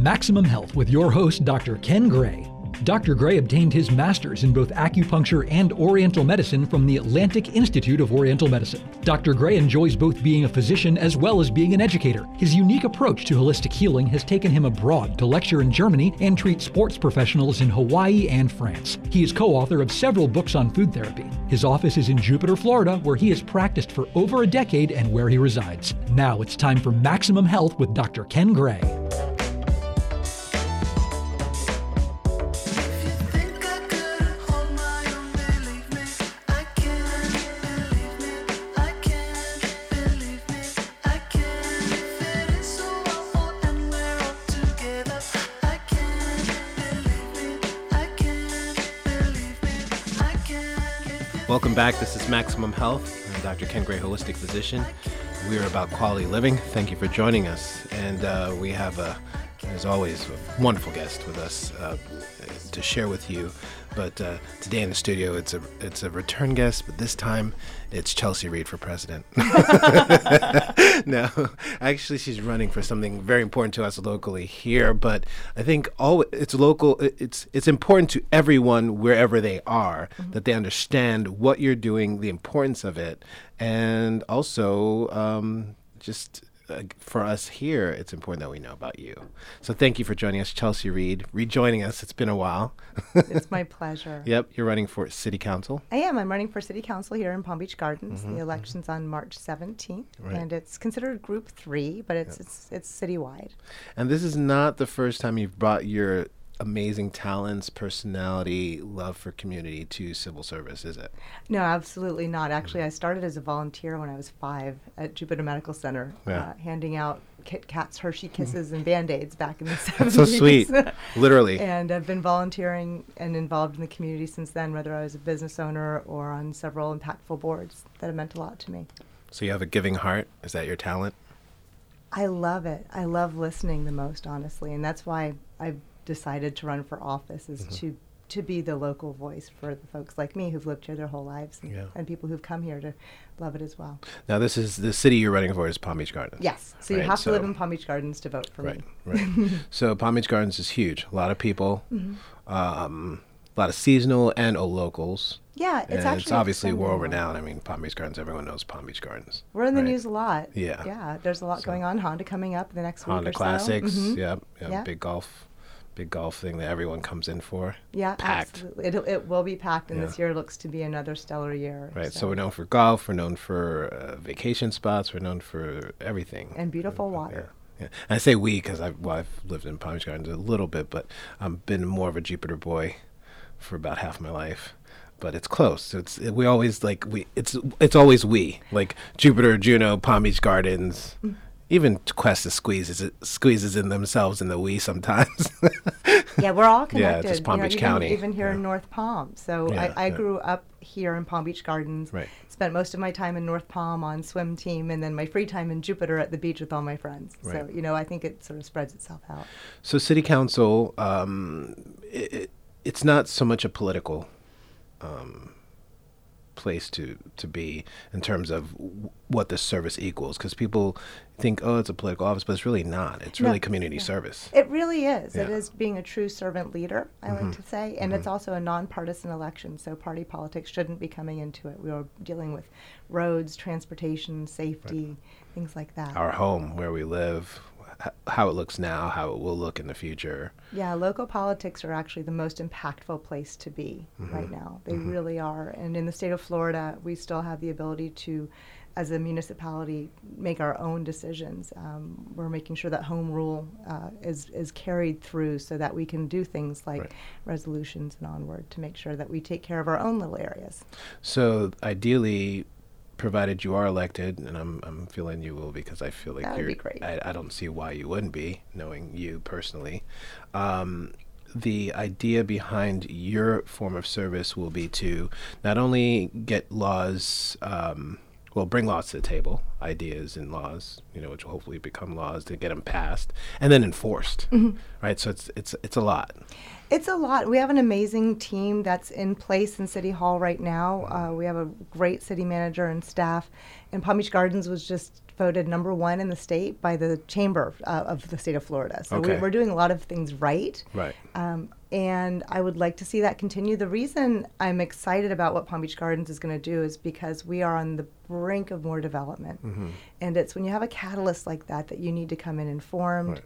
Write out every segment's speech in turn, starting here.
Maximum Health with your host, Dr. Ken Gray. Dr. Gray obtained his master's in both acupuncture and Oriental medicine from the Atlantic Institute of Oriental Medicine. Dr. Gray enjoys both being a physician as well as being an educator. His unique approach to holistic healing has taken him abroad to lecture in Germany and treat sports professionals in Hawaii and France. He is co author of several books on food therapy. His office is in Jupiter, Florida, where he has practiced for over a decade and where he resides. Now it's time for Maximum Health with Dr. Ken Gray. Welcome back. This is Maximum Health. I'm Dr. Ken Gray, holistic physician. We are about quality living. Thank you for joining us. And uh, we have, a, as always, a wonderful guest with us uh, to share with you. But uh, today in the studio, it's a it's a return guest, but this time it's Chelsea Reed for president. no, actually, she's running for something very important to us locally here. But I think all it's local. It's it's important to everyone wherever they are mm-hmm. that they understand what you're doing, the importance of it, and also um, just uh, for us here, it's important that we know about you. So thank you for joining us, Chelsea Reed, rejoining us. It's been a while. it's my pleasure. Yep, you're running for City Council. I am. I'm running for City Council here in Palm Beach Gardens. Mm-hmm, the election's mm-hmm. on March 17th, right. and it's considered Group Three, but it's yep. it's it's citywide. And this is not the first time you've brought your amazing talents, personality, love for community to civil service, is it? No, absolutely not. Actually, I started as a volunteer when I was five at Jupiter Medical Center, yeah. uh, handing out Kit Kats, Hershey Kisses, and Band Aids back in the 70s. so sweet, literally. and I've been volunteering and involved in the community since then, whether I was a business owner or on several impactful boards that have meant a lot to me. So you have a giving heart? Is that your talent? I love it. I love listening the most, honestly, and that's why I've decided to run for office is mm-hmm. to to be the local voice for the folks like me who've lived here their whole lives and, yeah. and, people who've come here to love it as well. Now, this is the city you're running for is Palm Beach Gardens. Yes, so right? you have so to live in Palm Beach Gardens to vote for right, me. Right. so Palm Beach Gardens is huge. A lot of people, mm-hmm. um, a lot of seasonal and locals. Yeah, it's and actually it's obviously world renowned. I mean, Palm Beach Gardens. Everyone knows Palm Beach Gardens. We're in the news a lot. Yeah, yeah. There's a lot so going on. Honda coming up the next Honda week or Classics. So. Mm-hmm. Yep, yep, yeah. Big golf big golf thing that everyone comes in for. Yeah, packed. absolutely. It, it will be packed, and yeah. this year looks to be another stellar year. Right. So, so we're known for golf. We're known for uh, vacation spots. We're known for everything. And beautiful uh, water. Yeah. yeah. And I say we because I've, well, I've lived in Palm Beach Gardens a little bit, but I've been more of a Jupiter boy for about half my life but it's close. So It's it, we always like we. It's it's always we like Jupiter, Juno, Palm Beach Gardens. Mm even Quest squeezes it, squeezes in themselves in the we sometimes. yeah, we're all connected. Yeah, just Palm you know, Beach even, County. Even here yeah. in North Palm. So yeah, I, I grew up here in Palm Beach Gardens. Right. Spent most of my time in North Palm on swim team, and then my free time in Jupiter at the beach with all my friends. Right. So you know, I think it sort of spreads itself out. So City Council, um, it, it's not so much a political. Um, place to to be in terms of w- what the service equals because people think oh it's a political office but it's really not it's no, really community yeah. service it really is yeah. it is being a true servant leader i mm-hmm. like to say and mm-hmm. it's also a nonpartisan election so party politics shouldn't be coming into it we are dealing with roads transportation safety right. things like that our home where we live how it looks now, how it will look in the future. Yeah, local politics are actually the most impactful place to be mm-hmm. right now. They mm-hmm. really are. And in the state of Florida, we still have the ability to, as a municipality, make our own decisions. Um, we're making sure that home rule uh, is is carried through so that we can do things like right. resolutions and onward to make sure that we take care of our own little areas. So ideally provided you are elected, and I'm I'm feeling you will because I feel like that you're. Be great. I, I don't see why you wouldn't be, knowing you personally. Um, the idea behind your form of service will be to not only get laws. Um, well, bring laws to the table, ideas and laws, you know, which will hopefully become laws to get them passed and then enforced, mm-hmm. right? So it's it's it's a lot. It's a lot. We have an amazing team that's in place in City Hall right now. Uh, we have a great city manager and staff. And Palm Beach Gardens was just voted number one in the state by the Chamber uh, of the state of Florida. So Okay. we, we're doing a lot of things right. Right. Um, and I would like to see that continue. The reason I'm excited about what Palm Beach Gardens is going to do is because we are on the brink of more development. Mm-hmm. And it's when you have a catalyst like that that you need to come in informed Right.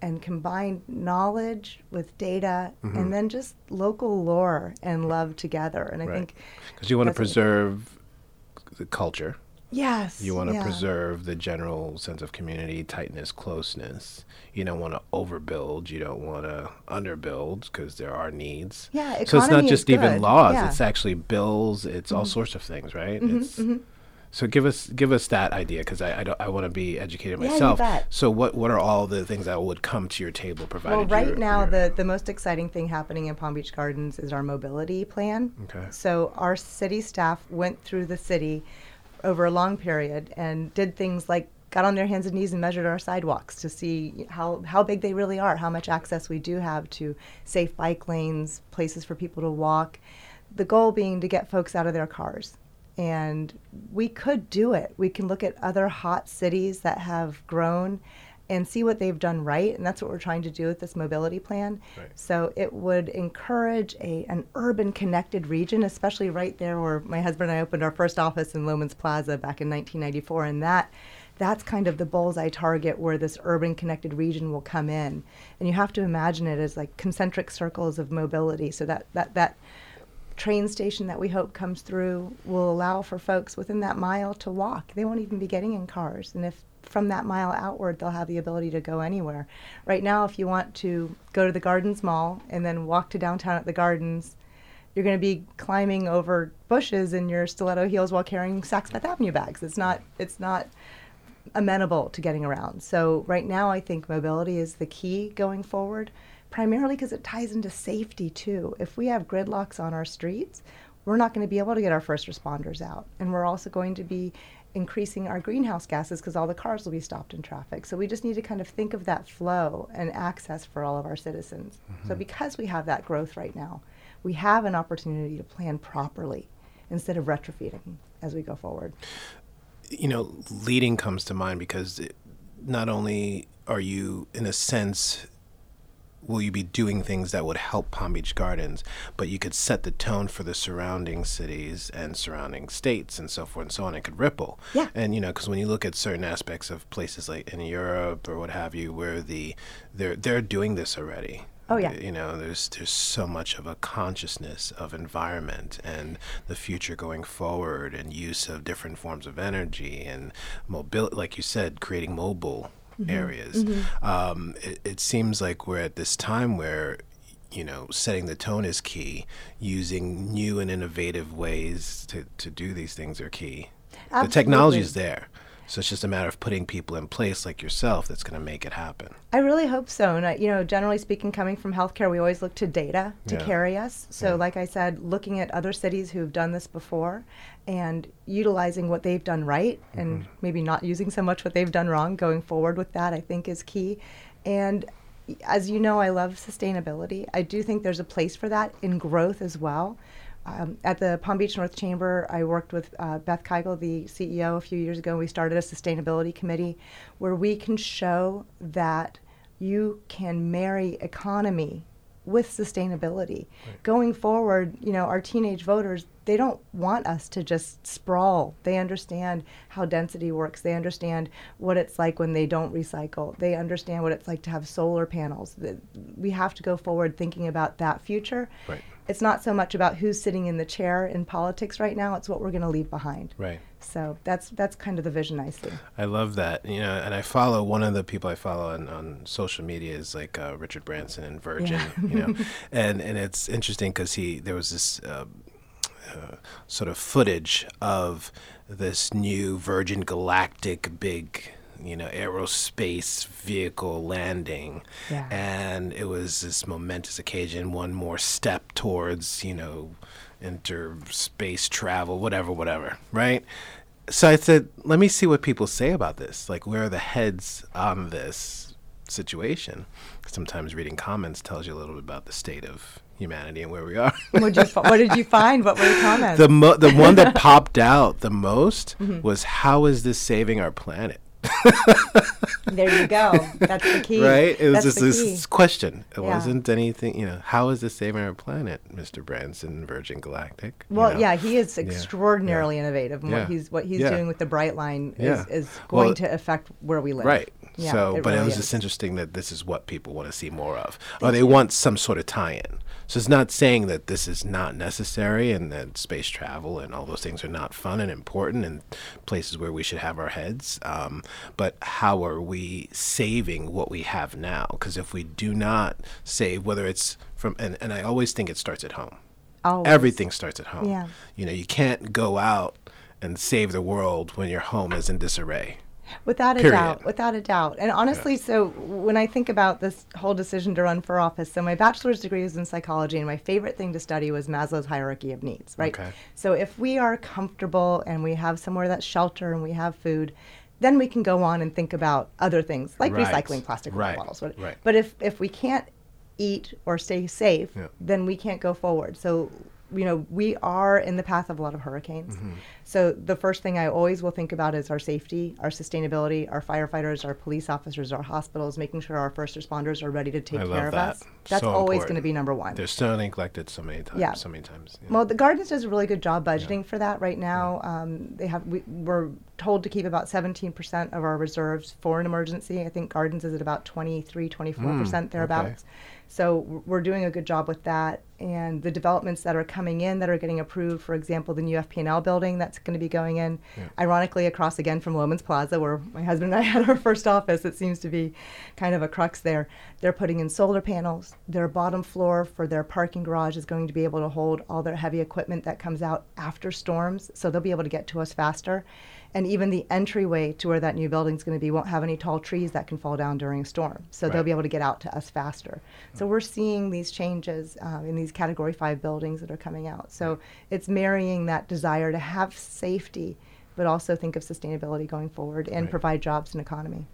And combine knowledge with data Mm-hmm. and then just local lore and love together. And I Right. think, Because you want to preserve the culture. yes. You want to yeah. preserve the general sense of community, tightness, closeness. You don't want to overbuild. You don't want to underbuild because there are needs. Yeah, so it's not just even laws; Yeah. Mm-hmm. it's actually bills. It's all sorts of things, right? It's, So give us give us that idea because I I, don't, I want to be educated Yeah, you myself. bet. So what what are all the things that would come to your table provided? Well, right you're- now, you're- the, the most exciting thing happening in Palm Beach Gardens is our mobility plan. Okay. So, our city staff went through the city over a long period and did things like got on their hands and knees and measured our sidewalks to see how, how big they really are, how much access we do have to safe bike lanes, places for people to walk. The goal being to get folks out of their cars. And we could do it. We can look at other hot cities that have grown and see what they've done right. And that's what we're trying to do with this mobility plan. Right. So it would encourage a, an urban connected region, especially right there where my husband and I opened our first office in Loehmann's Plaza back in 1994. And that that's kind of the bullseye target where this urban connected region will come in. And you have to imagine it as like concentric circles of mobility. So that, that, that train station that we hope comes through will allow for folks within that mile to walk. They won't even be getting in cars. And if from that mile outward, they'll have the ability to go anywhere. Right now, if you want to go to the Gardens Mall and then walk to downtown at the Gardens, you're going to be climbing over bushes in your stiletto heels while carrying Saks Fifth Avenue bags. It's not. It's not amenable to getting around. So right now, I think mobility is the key going forward, primarily because it ties into safety too. If we have gridlocks on our streets, we're not going to be able to get our first responders out, and we're also going to be increasing our greenhouse gases because all the cars will be stopped in traffic. So we just need to kind of think of that flow and access for all of our citizens. So mm-hmm. because we have that growth right now, we have an opportunity to plan properly instead of retrofitting as we go forward. you know, leading comes to mind because it, not only are you, in a sense, will you be doing things that would help Palm Beach Gardens, but you could set the tone for the surrounding cities and surrounding states and so forth and so on. It could ripple. Yeah. And you know, because when you look at certain aspects of places like in Europe or what have you, where the they're they're doing this already. Oh, yeah. You know, there's there's so much of a consciousness of environment and the future going forward, and use of different forms of energy and mobility, like you said, creating mobile areas. Um, it, it seems like we're at this time where you know setting the tone is key using new and innovative ways to, to do these things are key. The technology is there so it's just a matter of putting people in place like yourself that's going to make it happen I really hope so. And, I, you know, generally speaking, coming from healthcare, we always look to data to Yeah. carry us. So, like I said, looking at other cities who've done this before and utilizing what they've done right and mm-hmm. maybe not using so much what they've done wrong going forward with that, I think is key. And as you know, I love sustainability. I do think there's a place for that in growth as well. Um, at the Palm Beach North Chamber, I worked with uh, Beth Kigel, the CEO, a few years ago. We started a sustainability committee where we can show that you can marry economy with sustainability. Going forward, you know, our teenage voters, they don't want us to just sprawl. They understand how density works. They understand what it's like when they don't recycle. They understand what it's like to have solar panels. We have to go forward thinking about that future. Right. It's not so much about who's sitting in the chair in politics right now, it's what we're going to leave behind. right So that's that's kind of the vision I see. I love that. You know, and I follow one of the people I follow on, on social media is like uh, Richard Branson and Virgin. Yeah. You know, and and it's interesting because he there was this. Uh, uh, sort of footage of this new Virgin Galactic big, you know, aerospace vehicle landing, Yeah. and it was this momentous occasion, one more step towards, you know, interspace travel, whatever, whatever, right? So I said, let me see what people say about this. Like, where are the heads on this? situation. Sometimes reading comments tells you a little bit about the state of humanity and where we are. What'd you fi- what did you find? What were the comments? the mo- the one that popped out the most Mm-hmm. was how is this saving our planet? There you go. That's the key. Right? It was That's just this key. question. It Yeah. wasn't anything, you know, how is this saving our planet, Mr. Branson, Virgin Galactic? You Well, know? yeah, he is Yeah. extraordinarily innovative, and Yeah. what he's what he's Yeah. doing with the Brightline Yeah. is, is going Well, to affect where we live. Right. Yeah, so, it but it was is. just interesting that this is what people want to see more of, or they want some sort of tie-in. So it's not saying that this is not necessary and that space travel and all those things are not fun and important and places where we should have our heads. Um, but how are we saving what we have now? Because if we do not save, whether it's from, and, and I always think it starts at home. Always. Everything starts at home. Yeah. You know, you can't go out and save the world when your home is in disarray. Without a Period. doubt, without a doubt. And honestly, so when I think about this whole decision to run for office, so my bachelor's degree was in psychology, and my favorite thing to study was Maslow's hierarchy of needs, right? Okay. So if we are comfortable and we have somewhere that's shelter and we have food, then we can go on and think about other things like Right. recycling plastic Right. bottles. what- Right. But if, if we can't eat or stay safe, Yeah. then we can't go forward. So, you know, we are in the path of a lot of hurricanes. Mm-hmm. So the first thing I always will think about is our safety, our sustainability, our firefighters, our police officers, our hospitals, making sure our first responders are ready to take I care of that. us. That's So always going to be number one. They're so neglected so many times. Yeah. So many times. yeah. Well, the Gardens does a really good job budgeting for that right now. Um, they have we, we're told to keep about 17% of our reserves for an emergency. I think Gardens is at about 23, 24% thereabouts. So we're doing a good job with that. And the developments that are coming in that are getting approved, for example, the new FP&L building that's going to be going in, ironically across again from Loehmann's Plaza, where my husband and I had our first office. It seems to be kind of a crux there. They're putting in solar panels. Their bottom floor for their parking garage is going to be able to hold all their heavy equipment that comes out after storms, so they'll be able to get to us faster. And even the entryway to where that new building is going to be won't have any tall trees that can fall down during a storm, so they'll be able to get out to us faster. So we're seeing these changes um, in these Category Five buildings that are coming out. So it's marrying that desire to have safety, but also think of sustainability going forward and Right. provide jobs and economy.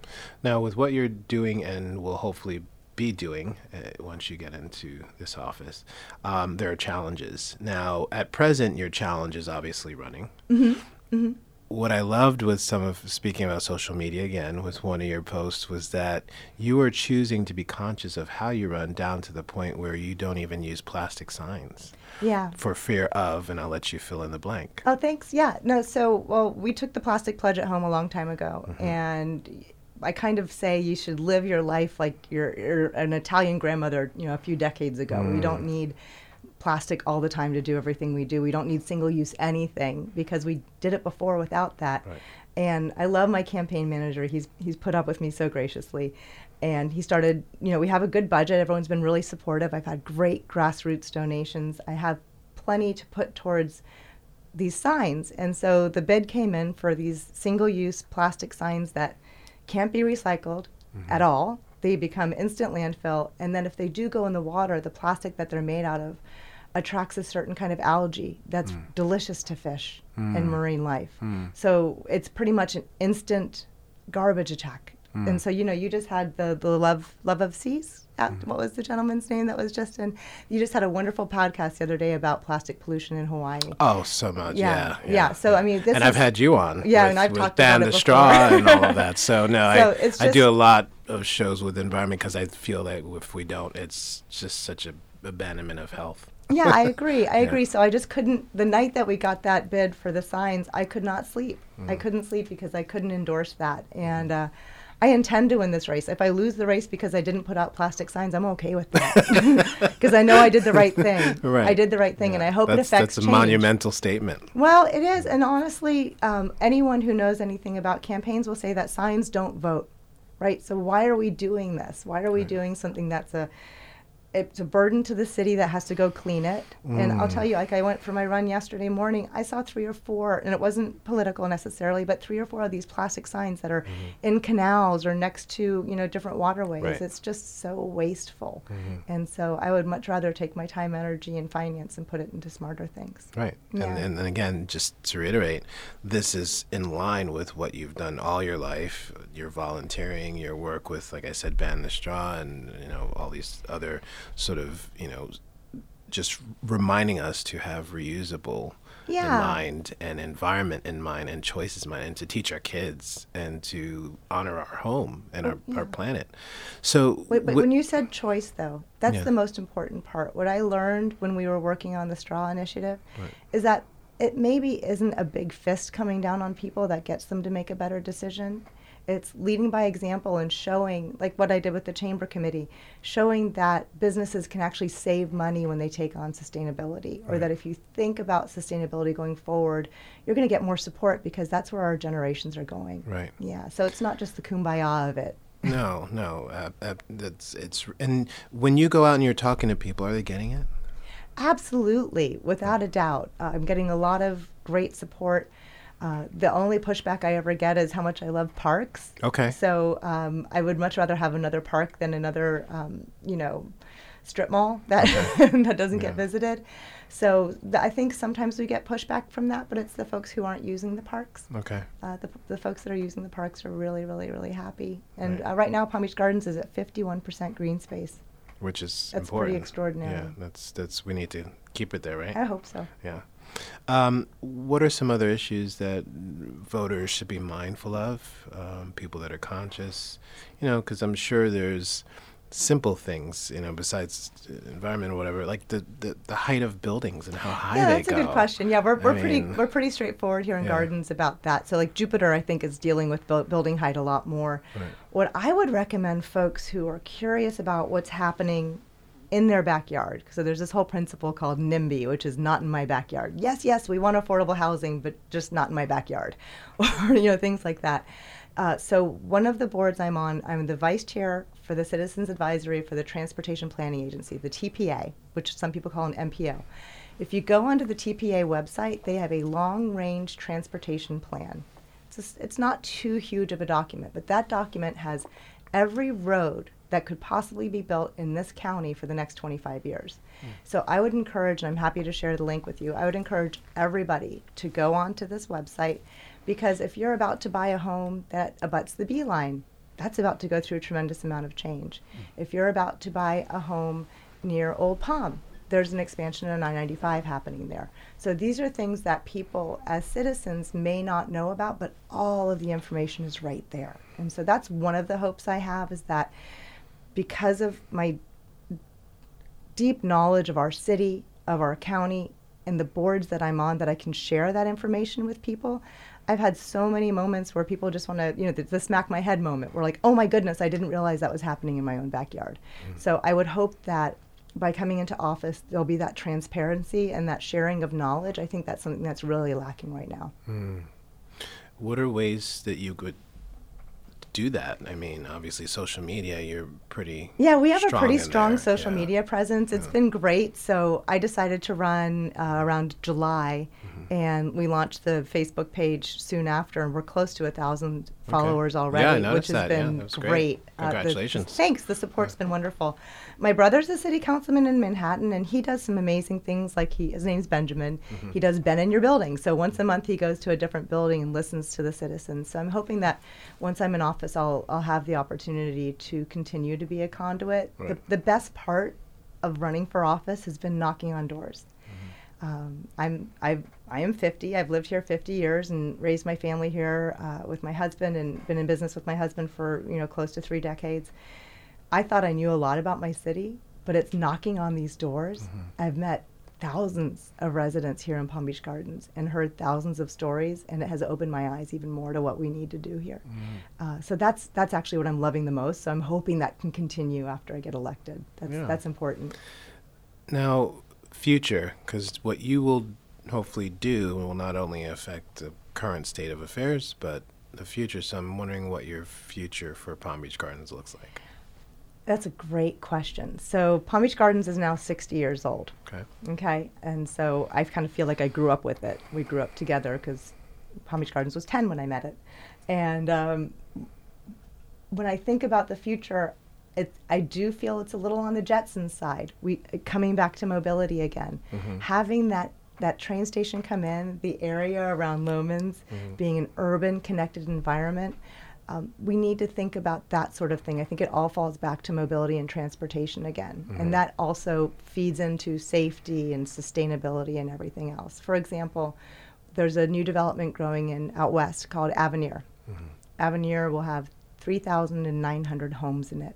Now, with what you're doing and will hopefully be doing uh, once you get into this office, um, there are challenges. Now, at present, your challenge is obviously running. What I loved with some of speaking about social media again with one of your posts was that you are choosing to be conscious of how you run down to the point where you don't even use plastic signs Yeah. for fear of, and I'll let you fill in the blank. Oh, thanks. Yeah. No, so, well, we took the plastic pledge at home a long time ago. Mm-hmm. And I kind of say you should live your life like you're, you're an Italian grandmother, you know, a few decades ago. We Mm. don't need plastic all the time to do everything we do. We don't need single use anything because we did it before without that. Right. And I love my campaign manager. He's he's put up with me so graciously. And he started, you know, we have a good budget. Everyone's been really supportive. I've had great grassroots donations. I have plenty to put towards these signs. And so the bid came in for these single use plastic signs that can't be recycled mm-hmm. at all. They become instant landfill. And then if they do go in the water, the plastic that they're made out of attracts a certain kind of algae that's mm. delicious to fish and mm. marine life. Mm. So it's pretty much an instant garbage attack. And so, you know, you just had the, the love love of seas. Uh, What was the gentleman's name that was just in? You just had a wonderful podcast the other day about plastic pollution in Hawaii. Oh, so much. Yeah, Yeah. yeah. So, I mean, this and I've had you on. Yeah, with, and I've talked ban about the straw and all of that. So no, So I it's I do a lot of shows with environment because I feel that if we don't, it's just such a abandonment of health. Yeah, I agree. I Yeah. agree. So I just couldn't. The night that we got that bid for the signs, I could not sleep. Mm. I couldn't sleep because I couldn't endorse that. And uh, I intend to win this race. If I lose the race because I didn't put out plastic signs, I'm okay with that because I know I did the right thing. Right. I did the right thing, and I hope that's, it affects That's a change. monumental statement. Well, it is, and honestly, um, anyone who knows anything about campaigns will say that signs don't vote, right? So why are we doing this? Why are we doing something that's a it's a burden to the city that has to go clean it. Mm. And I'll tell you, like I went for my run yesterday morning, I saw three or four, and it wasn't political necessarily, but three or four of these plastic signs that are mm-hmm. in canals or next to you know different waterways. Right. It's just so wasteful. Mm-hmm. And so I would much rather take my time, energy, and finance and put it into smarter things. Right. Yeah. And, and again, just to reiterate, this is in line with what you've done all your life. Your volunteering, your work with, like I said, Ban the Straw, and you know all these other sort of you know just reminding us to have reusable yeah. in mind and environment in mind and choices in mind and to teach our kids and to honor our home and our, yeah. our planet so Wait, but wh- when you said choice though that's yeah. the most important part what i learned when we were working on the straw initiative right. is that it maybe isn't a big fist coming down on people that gets them to make a better decision it's leading by example and showing, like what I did with the Chamber Committee, showing that businesses can actually save money when they take on sustainability, or that if you think about sustainability going forward, you're going to get more support because that's where our generations are going. Right. Yeah. So it's not just the kumbaya of it. no, no. Uh, uh, that's it's. And when you go out and you're talking to people, are they getting it? Absolutely, without a doubt. Uh, I'm getting a lot of great support. Uh, the only pushback I ever get is how much I love parks. Okay. So um, I would much rather have another park than another, um, you know, strip mall that okay. that doesn't yeah. get visited. So th- I think sometimes we get pushback from that, but it's the folks who aren't using the parks. Okay. Uh, the, the folks that are using the parks are really, really, really happy. And right, uh, right now, Palm Beach Gardens is at 51% green space. Which is important. that's important. pretty extraordinary. Yeah, that's that's we need to keep it there, right? I hope so. Yeah. Um, what are some other issues that voters should be mindful of? Um, people that are conscious, you know, because I'm sure there's simple things, you know, besides environment or whatever, like the, the, the height of buildings and how high yeah, they go. Yeah, that's a good question. Yeah, we're, we're pretty we're pretty straightforward here in yeah. gardens about that. So like Jupiter, I think is dealing with bu- building height a lot more. Right. What I would recommend folks who are curious about what's happening in their backyard. So there's this whole principle called NIMBY, which is not in my backyard. Yes, yes, we want affordable housing, but just not in my backyard, or you know things like that. Uh, so one of the boards I'm on, I'm the vice chair for the Citizens Advisory for the Transportation Planning Agency, the TPA, which some people call an MPO. If you go onto the TPA website, they have a long-range transportation plan. It's, a, it's not too huge of a document, but that document has every road that could possibly be built in this county for the next 25 years. Mm. So I would encourage, and I'm happy to share the link with you, I would encourage everybody to go onto this website because if you're about to buy a home that abuts the Beeline, that's about to go through a tremendous amount of change. Mm. If you're about to buy a home near Old Palm, there's an expansion of 995 happening there. So these are things that people as citizens may not know about, but all of the information is right there. And so that's one of the hopes I have is that because of my deep knowledge of our city, of our county, and the boards that I'm on, that I can share that information with people. I've had so many moments where people just want to, you know, the, the, smack my head moment. Where like, oh my goodness, I didn't realize that was happening in my own backyard. Mm. So I would hope that by coming into office, there'll be that transparency and that sharing of knowledge. I think that's something that's really lacking right now. Mm. What are ways that you could do that? I mean, obviously, social media, you're pretty. Yeah, we have a pretty strong there. social yeah. media presence. It's yeah. been great. So I decided to run uh, around July, mm-hmm. and we launched the Facebook page soon after, and we're close to a thousand followers okay. already, yeah, which has been great. great. Congratulations. Uh, the, thanks. The support's been wonderful. My brother's a city councilman in Manhattan, and he does some amazing things. Like he, his name's Benjamin. Mm-hmm. He does Ben in Your Building. So once a month, he goes to a different building and listens to the citizens. So I'm hoping that once I'm in office, I'll I'll have the opportunity to continue to be a conduit. Right. The, the best part of running for office has been knocking on doors. Mm-hmm. Um, I'm I've I am 50. I've lived here 50 years and raised my family here uh, with my husband and been in business with my husband for you know close to three decades. I thought I knew a lot about my city, but it's knocking on these doors. Mm-hmm. I've met thousands of residents here in Palm Beach Gardens and heard thousands of stories, and it has opened my eyes even more to what we need to do here. Mm. Uh, so that's that's actually what I'm loving the most. So I'm hoping that can continue after I get elected. That's yeah. that's important. Now, future, because what you will hopefully do will not only affect the current state of affairs, but the future. So I'm wondering what your future for Palm Beach Gardens looks like. That's a great question. So Palm Beach Gardens is now 60 years old. Okay. Okay. And so I kind of feel like I grew up with it. We grew up together because Palm Beach Gardens was 10 when I met it. And um, when I think about the future, it, I do feel it's a little on the Jetsons side. We coming back to mobility again, Mm-hmm. having that that train station come in, the area around Loehmann's Mm-hmm. being an urban connected environment. Um, we need to think about that sort of thing. I think it all falls back to mobility and transportation again, Mm-hmm. and that also feeds into safety and sustainability and everything else. For example, there's a new development growing in out west called Avenir. Mm-hmm. Avenir will have 3,900 homes in it.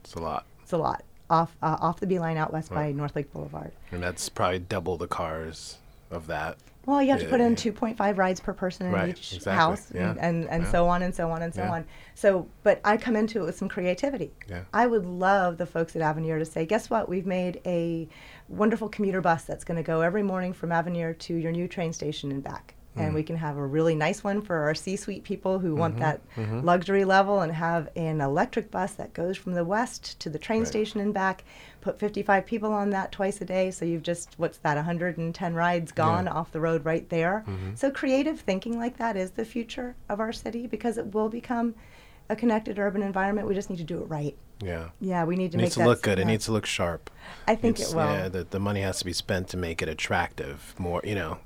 It's a lot. It's a lot. Off uh, off the beeline out west by Right. North Lake Boulevard. And that's probably double the cars of that. Well, you have to put in 2.5 rides per person in Right, each exactly, house, yeah, and and, and yeah. so on and so on and so Yeah. on. So, but I come into it with some creativity. I would love the folks at Avenir to say, guess what? We've made a wonderful commuter bus that's going to go every morning from Avenir to your new train station and back. And we can have a really nice one for our C-suite people who want Mm-hmm, that luxury level, and have an electric bus that goes from the west to the train Right. station and back. Put 55 people on that twice a day, so you've just what's that? 110 rides gone Yeah. off the road right there. Mhm. So creative thinking like that is the future of our city because it will become a connected urban environment. We just need to do it right. Yeah. Yeah, we need to make It needs to look good. It needs to look sharp. I think It's- it will. Yeah, the, the money has to be spent to make it attractive. More, you know.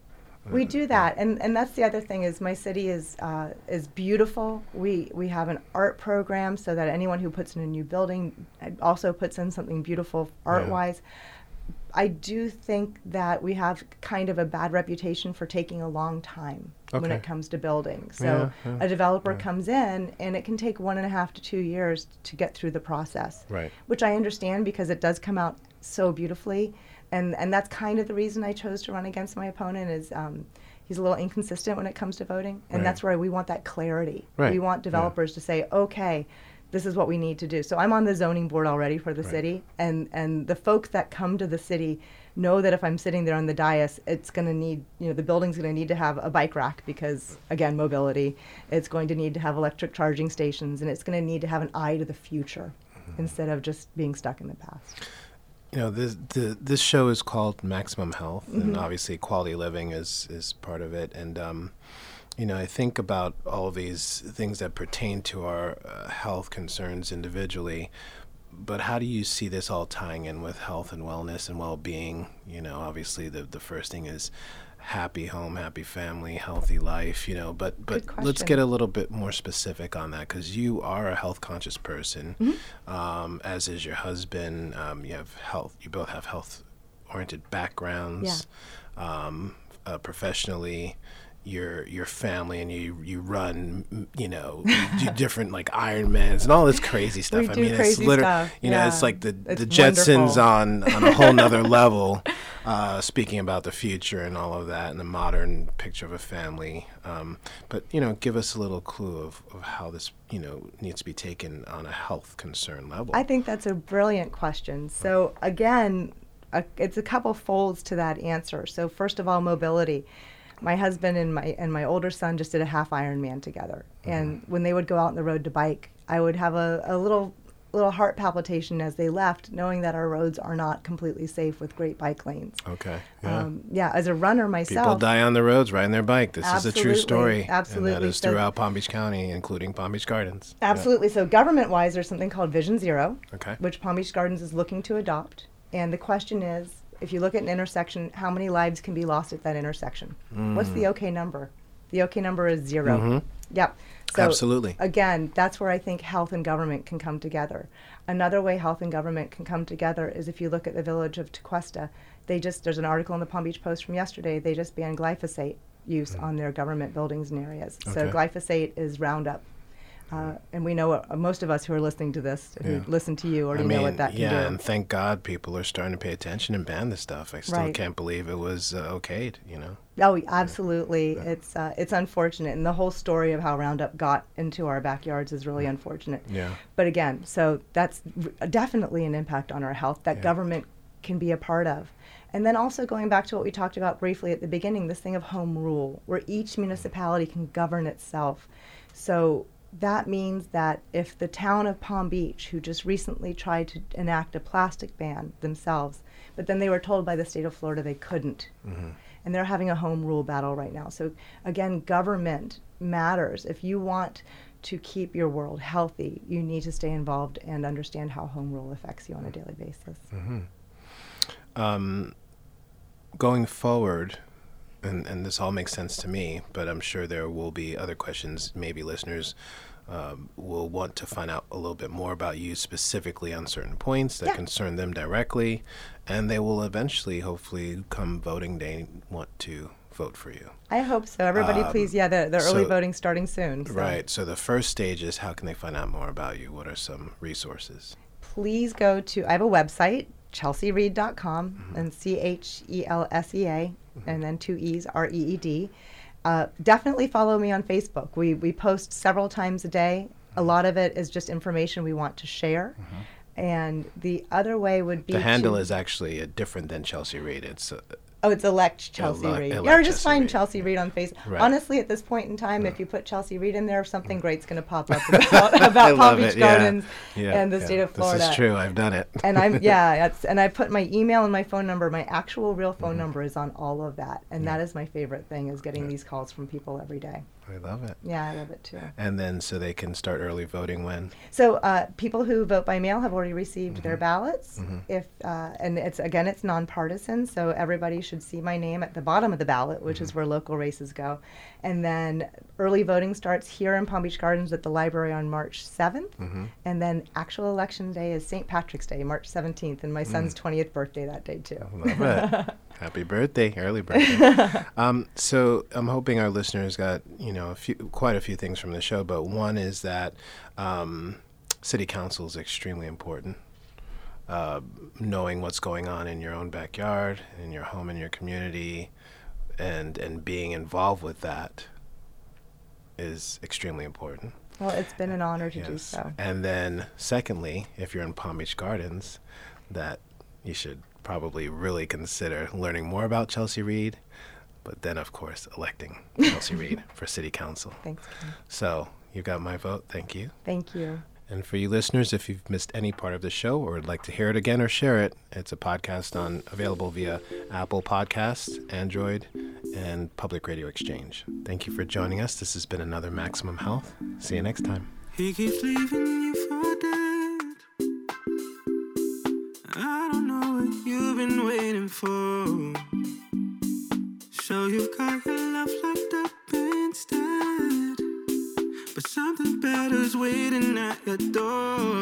We do that, and and that's the other thing is my city is uh, is beautiful. We we have an art program so that anyone who puts in a new building uh, also puts in something beautiful art wise. I do think that we have kind of a bad reputation for taking a long time when it comes to building. So Yeah, yeah, a developer yeah. comes in and it can take one and a half to two years to get through the process. Right. Which I understand because it does come out so beautifully, and and that's kind of the reason I chose to run against my opponent is. Um, He's a little inconsistent when it comes to voting, and Right. that's where we want that clarity. Right, We want yeah. developers to say, okay, this is what we need to do. So I'm on the zoning board already for the Right. city, and and the folks that come to the city know that if I'm sitting there on the dais, it's going to need, you know, the building's going to need to have a bike rack because again, mobility. It's going to need to have electric charging stations, and it's going to need to have an eye to the future Mm-hmm. instead of just being stuck in the past. You know, this the, this show is called Maximum Health, Mm-hmm. and obviously quality living is is part of it. And um, you know, I think about all of these things that pertain to our uh, health concerns individually. But how do you see this all tying in with health and wellness and well-being? You know, obviously the the first thing is happy home, happy family, healthy life. You know, but but let's get a little bit more specific on that because you are a health conscious person, Mm-hmm. um, as is your husband. Um, you have health. You both have health oriented backgrounds. Um, uh, professionally, your your family and you you run you know you do different like Ironmans and all this crazy stuff. We I do mean, it's literally you know it's like the It's the Jetsons wonderful. on on a whole nother level. Uh, speaking about the future and all of that and the modern picture of a family, um, but you know, give us a little clue of, of how this you know needs to be taken on a health concern level. I think that's a brilliant question. So again, a, it's a couple folds to that answer. So first of all, mobility. My husband and my and my older son just did a half Ironman together, and when they would go out on the road to bike, I would have a, a little little heart palpitation as they left, knowing that our roads are not completely safe with great bike lanes. okay. Yeah. Um, yeah, as a runner myself, People die on the roads riding their bike. This is a true story. Absolutely. And that is So- throughout Palm Beach County, including Palm Beach Gardens. Yeah. Absolutely. So government wise, there's something called Vision Zero, Okay. which Palm Beach Gardens is looking to adopt. And the question is, if you look at an intersection, how many lives can be lost at that intersection? What's Mm. the OK number? The OK number is 0 Mhm. Yep. So Absolutely. Again, that's where I think health and government can come together. Another way health and government can come together is if you look at the village of Tequesta. They just there's an article in the Palm Beach Post from yesterday. They just banned glyphosate use on their government buildings and areas. So Mm. Glyphosate is Roundup. Uh, and we know uh, most of us who are listening to this, who Yeah. listen to you, already I mean, know what that can yeah, do. and thank God people are starting to pay attention and ban this stuff. I still Right. can't believe it was uh, okayed. You know. Oh, absolutely. It's uh, it's unfortunate, and the whole story of how Roundup got into our backyards is really unfortunate. Yeah. But again, so that's r- definitely an impact on our health that Yeah. government can be a part of. And then also going back to what we talked about briefly at the beginning, this thing of home rule, where each municipality can govern itself. So that means that if the town of Palm Beach, who just recently tried to enact a plastic ban themselves, but then they were told by the state of Florida they couldn't, Mm-hmm. and they're having a home rule battle right now. So, again, government matters. If you want to keep your world healthy, you need to stay involved and understand how home rule affects you on a daily basis. Um, going forward, and, and this all makes sense to me, but I'm sure there will be other questions. Maybe listeners um, will want to find out a little bit more about you specifically on certain points that Yeah. concern them directly, and they will eventually, hopefully, come voting day, want to vote for you. I hope so. Everybody, Um, please, yeah, the, the early so- voting starting soon. so Right. So the first stage is how can they find out more about you? What are some resources? Please go to, I have a website, chelseareed.com, Mm-hmm. and C H E L S E A, and then two E's, R E E D. Uh, definitely follow me on Facebook. We, we post several times a day. A Mm-hmm. lot of it is just information we want to share. And the other way would be The handle is actually uh, different than Chelsea Reed. It's uh, Oh, it's elect Chelsea Elect- Reed. elect or just Chelsea find Reed. Chelsea Reed on Facebook. Right. Honestly, at this point in time, if you put Chelsea Reed in there, something great's going to pop up about, about Palm Beach it. Gardens Yeah, and the yeah. state of Florida. This is true. I've done it. and I'm yeah, and I put my email and my phone number. My actual real phone Mm-hmm. number is on all of that, and that is my favorite thing is getting these calls from people every day. I love it. Yeah, I love it too. And then so they can start early voting when? So uh, people who vote by mail have already received Mm-hmm. their ballots. If uh, and it's again it's nonpartisan, so everybody should see my name at the bottom of the ballot, which Mm-hmm. is where local races go. And then early voting starts here in Palm Beach Gardens at the library on March 7th, Mm-hmm. and then actual election day is St. Patrick's Day, March 17th, and my son's 20th birthday that day too. Love it. Happy birthday, early birthday. um, so I'm hoping our listeners got you know a few, quite a few things from the show, but one is that um, city council is extremely important. Uh, knowing what's going on in your own backyard, in your home, in your community, and and being involved with that is extremely important. Well, it's been an honor to do so. And then, secondly, if you're in Palm Beach Gardens, that you should probably really consider learning more about Chelsea Reed, but then, of course, electing Chelsea Reed for City Council. Thanks, Ken. So, you got my vote. Thank you. Thank you. And for you listeners, if you've missed any part of the show or would like to hear it again or share it, it's a podcast on available via Apple Podcasts, Android, and Public Radio Exchange. Thank you for joining us. This has been another Maximum Health. See you next time. Waiting at your door.